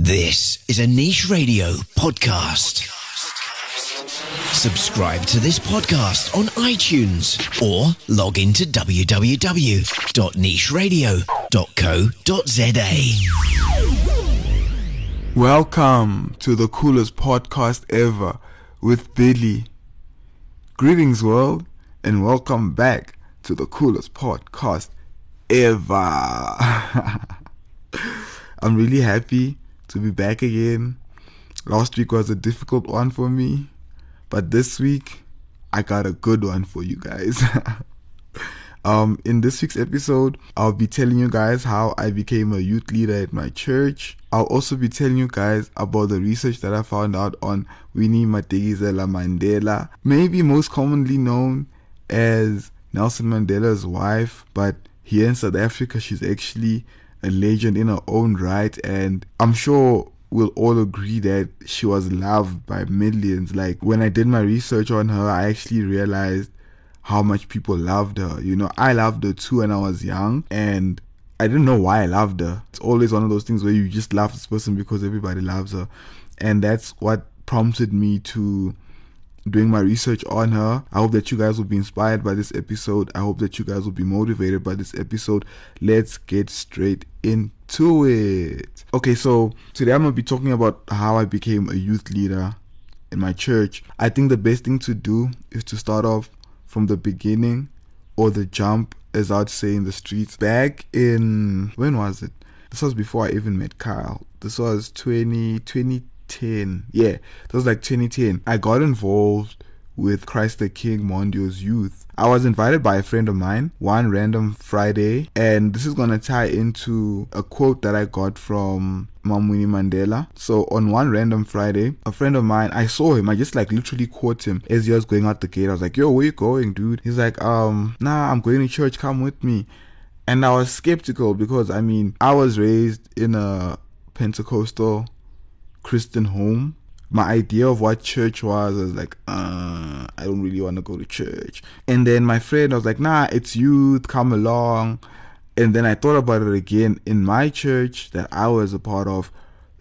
This is a niche radio podcast. Subscribe to this podcast on iTunes or log into www.nicheradio.co.za. Welcome to the coolest podcast ever with Billy. Greetings, world, and welcome back to the coolest podcast ever. I'm really happy to be back again. Last week was a difficult one for me, but this week I got a good one for you guys. um, in this week's episode, I'll be telling you guys how I became a youth leader at my church. I'll also be telling you guys about the research that I found out on Winnie Madikizela Mandela, maybe most commonly known as Nelson Mandela's wife, but here in South Africa, she's actually a legend in her own right, and I'm sure we'll all agree that she was loved by millions. Like when I did my research on her, I actually realized how much people loved her. You know, I loved her too when I was young, and I didn't know why I loved her. It's always one of those things where you just love this person because everybody loves her, and that's what prompted me to doing my research on her. I hope that you guys will be inspired by this episode. I hope that you guys will be motivated by this episode. Let's get straight into it. Okay, so today I'm going to be talking about how I became a youth leader in my church. I think the best thing to do is to start off from the beginning or the jump, as I'd say in the streets. Back in, when was it? This was before I even met Kyle. This was 2020. 2010. Yeah, that was like 2010. I got involved with Christ the King Mondeor's youth. I was invited by a friend of mine one random Friday, and this is gonna tie into a quote that I got from Mam Winnie Mandela. So on one random Friday, a friend of mine, I saw him. I just like literally caught him as he was going out the gate. I was like, "Yo, where you going, dude?" He's like, "Um, nah, I'm going to church. Come with me." And I was skeptical because I mean, I was raised in a Pentecostal Christian home. My idea of what church was, I was like, uh, I don't really want to go to church. And then my friend was like, nah, it's youth, come along. And then I thought about it again. In my church that I was a part of,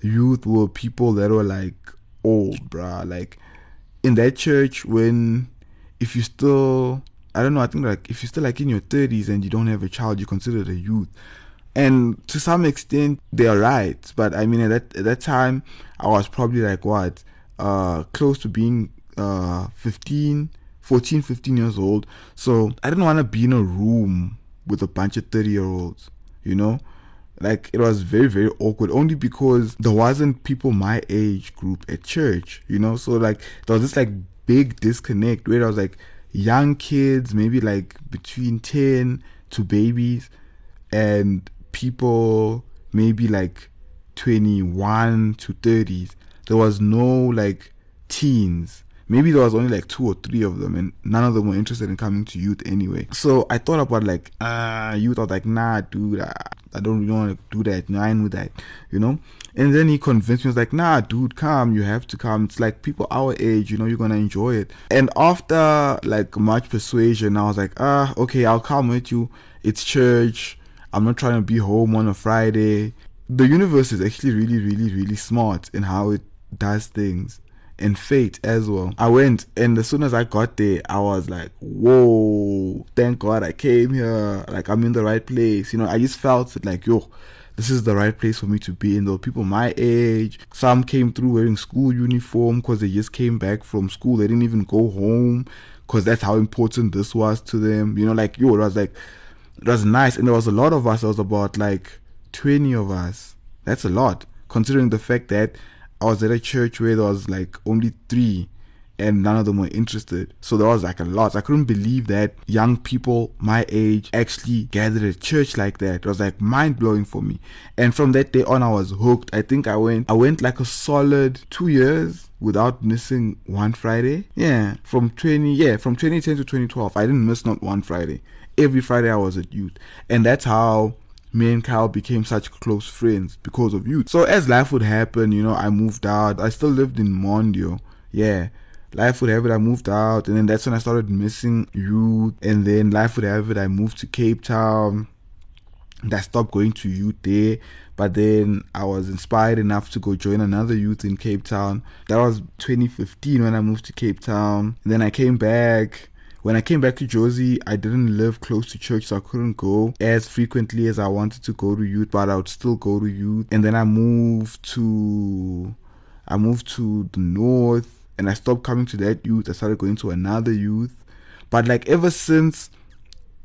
youth were people that were like old, bruh. Like in that church, when if you still, I don't know, I think like if you're still like in your 30s and you don't have a child, you're considered a youth and to some extent they're right. But i mean at that, at that time i was probably like what uh close to being uh 15 14 15 years old. So i didn't want to be in a room with a bunch of 30 year olds you know? Like it was very very awkward only because there wasn't people my age group at church you know? So like there was this like big disconnect where i was like young kids maybe like between 10 to babies. And people maybe like 21 to 30s. There was no like teens. Maybe there was only like two or three of them, and none of them were interested in coming to youth anyway. So I thought about like, uh, youth. I was like, nah, dude, I, I don't really want to do that. No, I with that, you know. And then he convinced me, he was like, nah, dude, come, you have to come. It's like people our age, you know, you're gonna enjoy it. And after like much persuasion, I was like, ah, okay, I'll come with you. It's church I'm not trying to be home on a Friday. The universe is actually really, really, really smart in how it does things. And fate as well. I went, and as soon as I got there, I was like, whoa, thank God I came here. Like, I'm in the right place. You know, I just felt like, yo, this is the right place for me to be in. There were people my age. Some came through wearing school uniform because they just came back from school. They didn't even go home because that's how important this was to them. You know, like, yo, it was like, it was nice and there was a lot of us. There was about like 20 of us. That's a lot considering the fact that I was at a church where there was like only three and none of them were interested. So there was like a lot. I couldn't believe that young people my age actually gathered at church like that. It was like mind blowing for me. And from that day on I was hooked. I think I went I went like a solid two years without missing one Friday. Yeah. From twenty yeah, from twenty ten to twenty twelve. I didn't miss not one Friday every Friday I was at youth. And that's how me and Kyle became such close friends because of youth. So as life would happen, you know, I moved out. I still lived in Mondeor. Yeah. Life would have it, I moved out, and then that's when I started missing youth. And then life would have it, I moved to Cape Town. And I stopped going to youth there. But then I was inspired enough to go join another youth in Cape Town. That was 2015 when I moved to Cape Town. And then I came back. When I came back to Jozi, I didn't live close to church, so I couldn't go as frequently as I wanted to go to youth, but I would still go to youth. And then I moved to I moved to the north and I stopped coming to that youth. I started going to another youth. But like ever since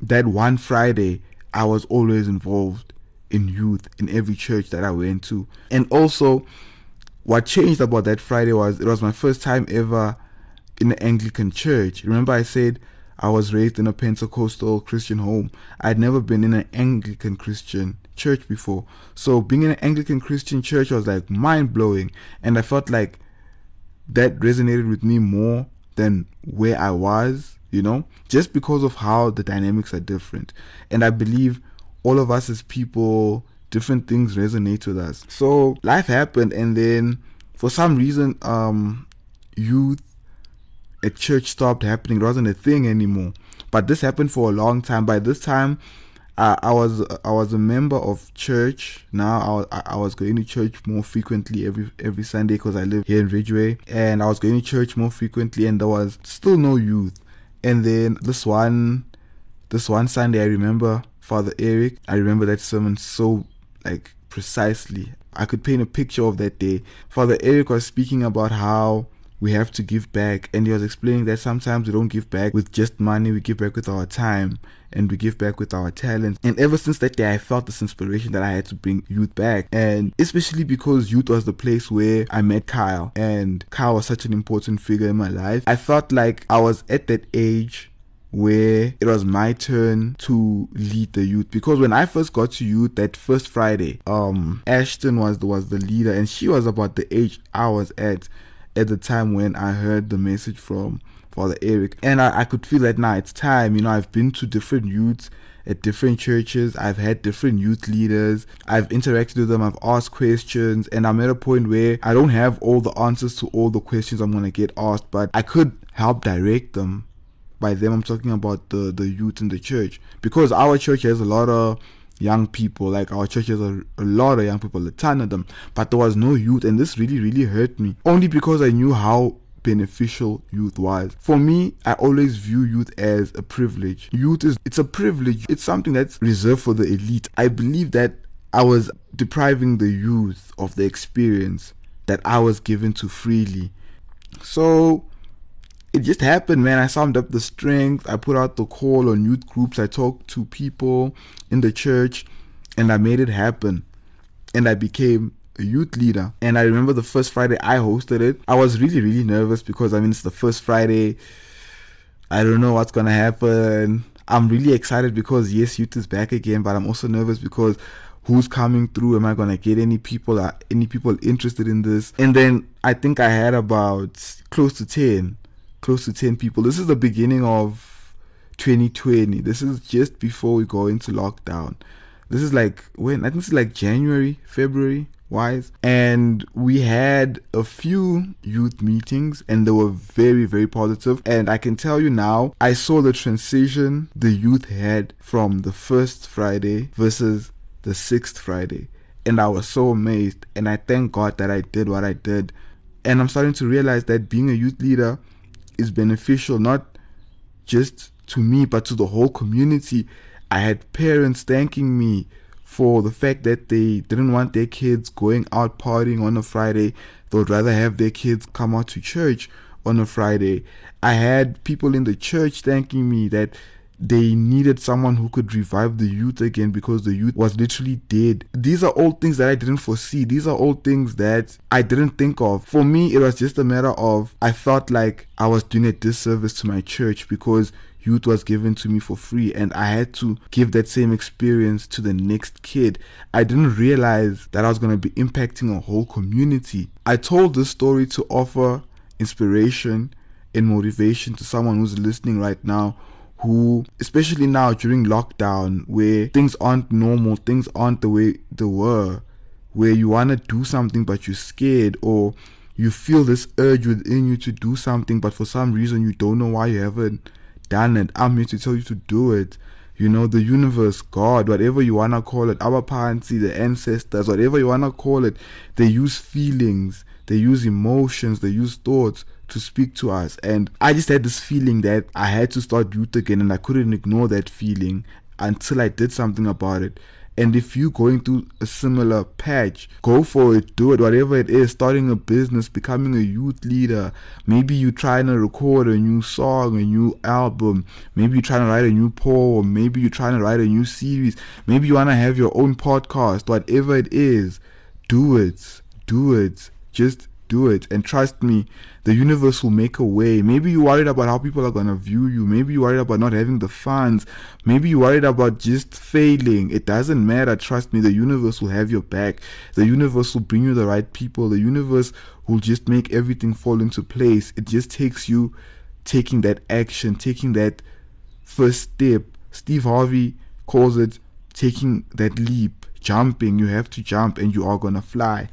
that one Friday, I was always involved in youth in every church that I went to. And also, what changed about that Friday was it was my first time ever in the Anglican church. Remember, I said I was raised in a Pentecostal Christian home. I'd never been in an Anglican Christian church before. So, being in an Anglican Christian church was like mind blowing. And I felt like that resonated with me more than where I was, you know, just because of how the dynamics are different. And I believe all of us as people, different things resonate with us. So life happened, and then for some reason, um, youth at church stopped happening. It wasn't a thing anymore. But this happened for a long time. By this time, uh, I was I was a member of church. Now I, I was going to church more frequently every every Sunday because I live here in Ridgeway, and I was going to church more frequently, and there was still no youth. And then this one, this one Sunday, I remember Father Eric. I remember that sermon so like precisely. I could paint a picture of that day. Father Eric was speaking about how we have to give back. And he was explaining that sometimes we don't give back with just money we give back with our time and we give back with our talents. And ever since that day i felt this inspiration that i had to bring youth back. And especially because youth was the place where i met kyle. And kyle was such an important figure in my life. I felt like i was at that age where it was my turn to lead the youth. Because when I first got to youth that first Friday, um, Ashton was the, was the leader and she was about the age I was at at the time when I heard the message from Father Eric, and I, I could feel that now it's time. You know, I've been to different youths at different churches. I've had different youth leaders. I've interacted with them. I've asked questions, and I'm at a point where I don't have all the answers to all the questions I'm gonna get asked, but I could help direct them by them I'm talking about the the youth in the church because our church has a lot of young people like our church has a, a lot of young people a ton of them. But there was no youth and this really really hurt me. Only because I knew how beneficial youth was. For me I always view youth as a privilege. Youth is it's a privilege. It's something that's reserved for the elite. I believe that I was depriving the youth of the experience that I was given to freely. So it just happened, man. I summed up the strength. I put out the call on youth groups. I talked to people in the church and I made it happen. And I became a youth leader. And I remember the first Friday I hosted it. I was really, really nervous because I mean, it's the first Friday. I don't know what's going to happen. I'm really excited because yes, youth is back again, but I'm also nervous because who's coming through am i going to get any people uh, any people interested in this and then i think i had about close to 10 close to 10 people. This is the beginning of 2020. This is just before we go into lockdown. This is like when I think it's like January, February wise. And we had a few youth meetings and they were very, very positive. And I can tell you now, I saw the transition the youth had from the first Friday versus the sixth Friday. And I was so amazed. And I thank God that I did what I did. And I'm starting to realize that being a youth leader is beneficial not just to me but to the whole community. I had parents thanking me for the fact that they didn't want their kids going out partying on a Friday. They would rather have their kids come out to church on a Friday. I had people in the church thanking me that they needed someone who could revive the youth again because the youth was literally dead. These are all things that I didn't foresee. These are all things that I didn't think of. For me, it was just a matter of I felt like I was doing a disservice to my church because youth was given to me for free and I had to give that same experience to the next kid. I didn't realize that I was going to be impacting a whole community. I told this story to offer inspiration and motivation to someone who's listening right now who, especially now during lockdown, where things aren't normal, things aren't the way they were, where you want to do something but you're scared, or you feel this urge within you to do something, but for some reason you don't know why you haven't done it. I'm here to tell you to do it. you know, the universe, God, whatever you wanna call it, our parents, the ancestors, whatever you wanna call it, they use feelings, they use emotions, they use thoughts to speak to us. And I just had this feeling that I had to start youth again and I couldn't ignore that feeling until I did something about it. And if you're going through a similar patch, go for it, do it, whatever it is, starting a business, becoming a youth leader. Maybe you're trying to record a new song, a new album. Maybe you're trying to write a new poem. Maybe you're trying to write a new series. Maybe you want to have your own podcast. Whatever it is, do it. Do it. Just do it. And trust me, the universe will make a way. Maybe you're worried about how people are going to view you. Maybe you're worried about not having the funds. Maybe you're worried about just failing. It doesn't matter. Trust me, the universe will have your back. The universe will bring you the right people. The universe will just make everything fall into place. It just takes you taking that action, taking that first step. Steve Harvey calls it taking that leap, jumping. You have to jump and you are going to fly.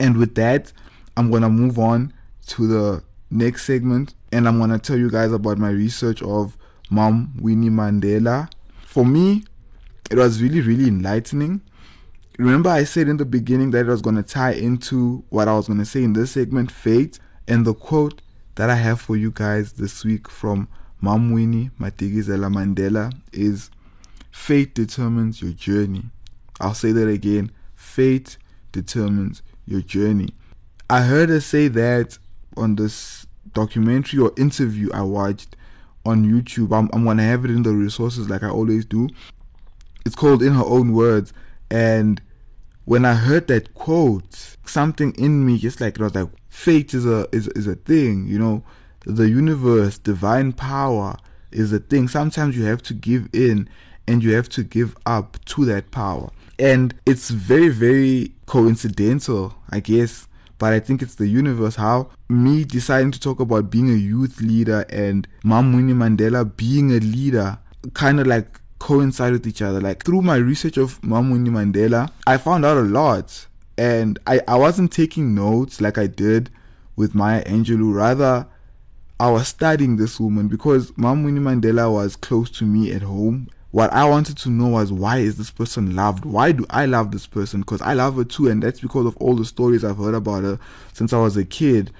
And with that, I'm to move on to the next segment and I'm to tell you guys about my research of Mom Winnie Mandela. For me, it was really, really enlightening. Remember, I said in the beginning that it was to tie into what I was to say in this segment, fate. And the quote that I have for you guys this week from Mom Winnie Madikizela Mandela is Fate determines your journey. I'll say that again. Fate determines your journey. I heard her say that on this documentary or interview I watched on YouTube. I'm, I'm gonna have it in the resources like I always do. It's called In Her Own Words. And when I heard that quote, something in me just like it was like fate is a is, is a thing, you know, the universe, divine power is a thing. Sometimes you have to give in and you have to give up to that power. And it's very, very coincidental, I guess, but I think it's the universe how me deciding to talk about being a youth leader and Mam Winnie Mandela being a leader kind of like coincide with each other. Like through my research of Mam Winnie Mandela, I found out a lot. And I, I wasn't taking notes like I did with Maya Angelou. Rather, I was studying this woman because Mam Winnie Mandela was close to me at home what I wanted to know was why is this person loved? Why do I love this person? Because I love her too, and that's because of all the stories I've heard about her since I was a kid.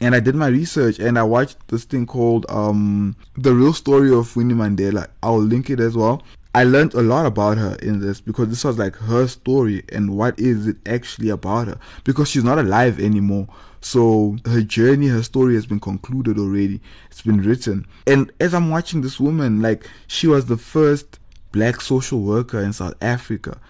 And I did my research and I watched this thing called um, The Real Story of Winnie Mandela. I'll link it as well. I learned a lot about her in this because this was like her story and what is it actually about her because she's not alive anymore. So her journey, her story has been concluded already. It's been written. And as I'm watching this woman, like she was the first black social worker in South Africa.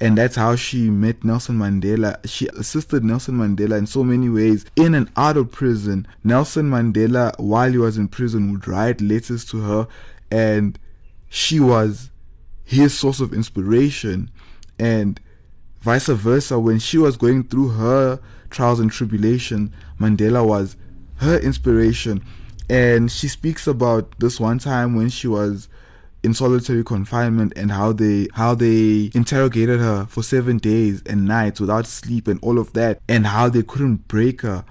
And that's how she met Nelson Mandela. She assisted Nelson Mandela in so many ways in and out of prison. Nelson Mandela, while he was in prison, would write letters to her, and she was his source of inspiration. And vice versa, when she was going through her trials and tribulation, Mandela was her inspiration. And she speaks about this one time when she was in solitary confinement and how they how they interrogated her for seven days and nights without sleep and all of that and how they couldn't break her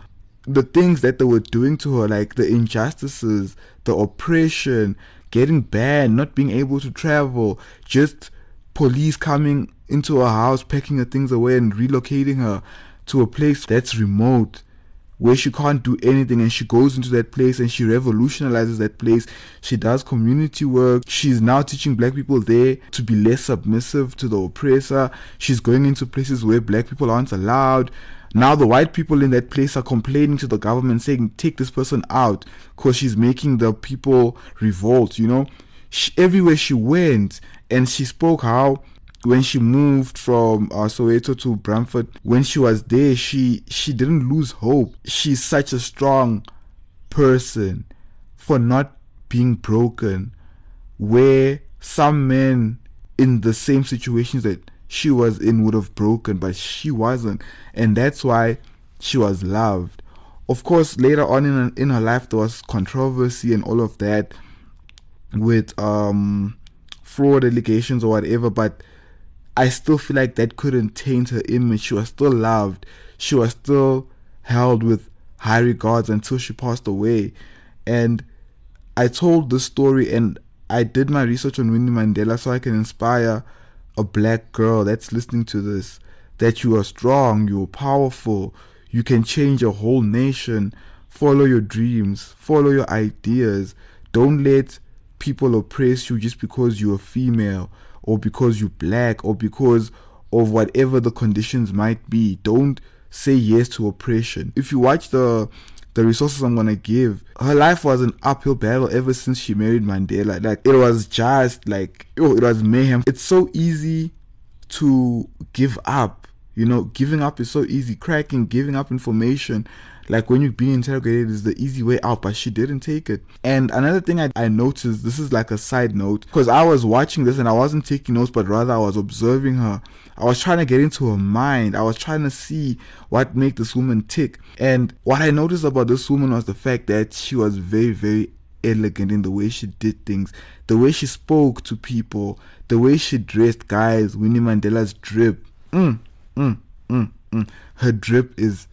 the things that they were doing to her like the injustices the oppression getting banned not being able to travel just police coming into her house packing her things away and relocating her to a place that's remote where she can't do anything and she goes into that place and she revolutionizes that place. She does community work. She's now teaching black people there to be less submissive to the oppressor. She's going into places where black people aren't allowed. Now the white people in that place are complaining to the government saying, take this person out because she's making the people revolt, you know. She, everywhere she went and she spoke how when she moved from uh, Soweto to Braamfontein, when she was there, she she didn't lose hope. She's such a strong person for not being broken. Where some men in the same situations that she was in would have broken, but she wasn't, and that's why she was loved. Of course, later on in in her life, there was controversy and all of that with um fraud allegations or whatever, but I still feel like that couldn't taint her image. She was still loved. She was still held with high regards until she passed away. And I told this story and I did my research on Winnie Mandela so I can inspire a black girl that's listening to this that you are strong, you're powerful, you can change a whole nation. Follow your dreams, follow your ideas. Don't let people oppress you just because you're female or because you're black or because of whatever the conditions might be. Don't say yes to oppression. If you watch the the resources I'm gonna give, her life was an uphill battle ever since she married Mandela. Like it was just like oh, it was mayhem. It's so easy to give up. You know, giving up is so easy. Cracking, giving up information like when you're being interrogated is the easy way out but she didn't take it and another thing i, I noticed this is like a side note because i was watching this and i wasn't taking notes but rather i was observing her i was trying to get into her mind i was trying to see what made this woman tick and what i noticed about this woman was the fact that she was very very elegant in the way she did things, the way she spoke to people, the way she dressed. Guys, Winnie Mandela's drip. Mm, mm, mm, mm. Her drip is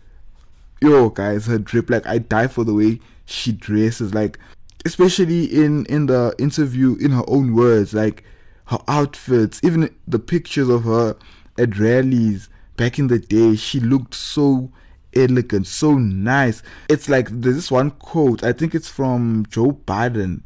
yo guys her drip like i die for the way she dresses like especially in in the interview in her own words like her outfits even the pictures of her at rallies back in the day she looked so elegant so nice. It's like there's this one quote i think it's from joe biden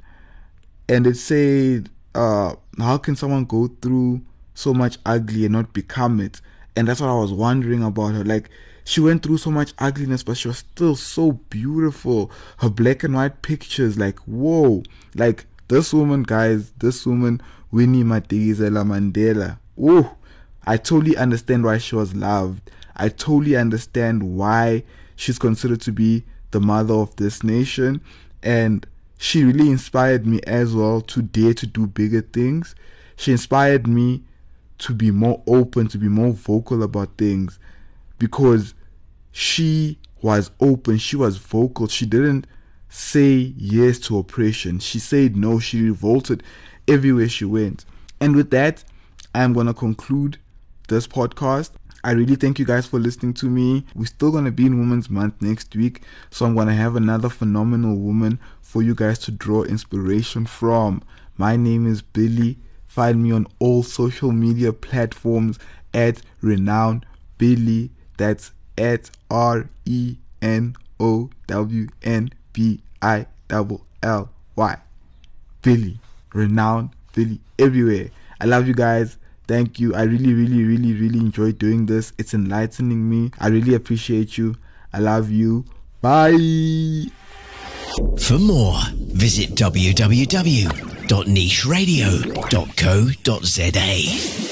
and it said uh how can someone go through so much ugly and not become it? And that's what i was wondering about her like she went through so much ugliness, but she was still so beautiful. Her black and white pictures, like, whoa. Like, this woman, guys, this woman, Winnie Madikizela Mandela. Oh, I totally understand why she was loved. I totally understand why she's considered to be the mother of this nation. And she really inspired me as well to dare to do bigger things. She inspired me to be more open, to be more vocal about things because she was open, she was vocal, she didn't say yes to oppression. She said no, she revolted everywhere she went. And with that, I'm going to conclude this podcast. I really thank you guys for listening to me. We're still going to be in Women's Month next week. So I'm going to have another phenomenal woman for you guys to draw inspiration from. My name is Billy. Find me on all social media platforms at Renown Billy. That's at R E N O W N B I double L Y. Billy. Renowned Billy everywhere. I love you guys. Thank you. I really, really, really, really enjoy doing this. It's enlightening me. I really appreciate you. I love you. Bye. For more, visit www.nicheradio.co.za.